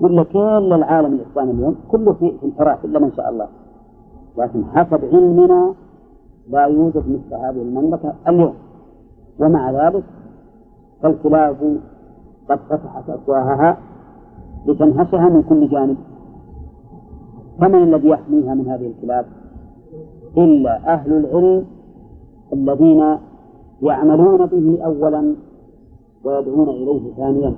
ولا كل العالم الإسلامي اليوم كله في انحراف إلا من شاء الله. لكن حسب علمنا لا يوجد مثل هذه المملكة اليوم. ومع ذلك فالكلاب قد فتحت أفواهها لتنهشها من كل جانب. فمن الذي يحميها من هذه الكلاب؟ إلا أهل العلم الذين يعملون به أولا ويدعون إليه ثانيا.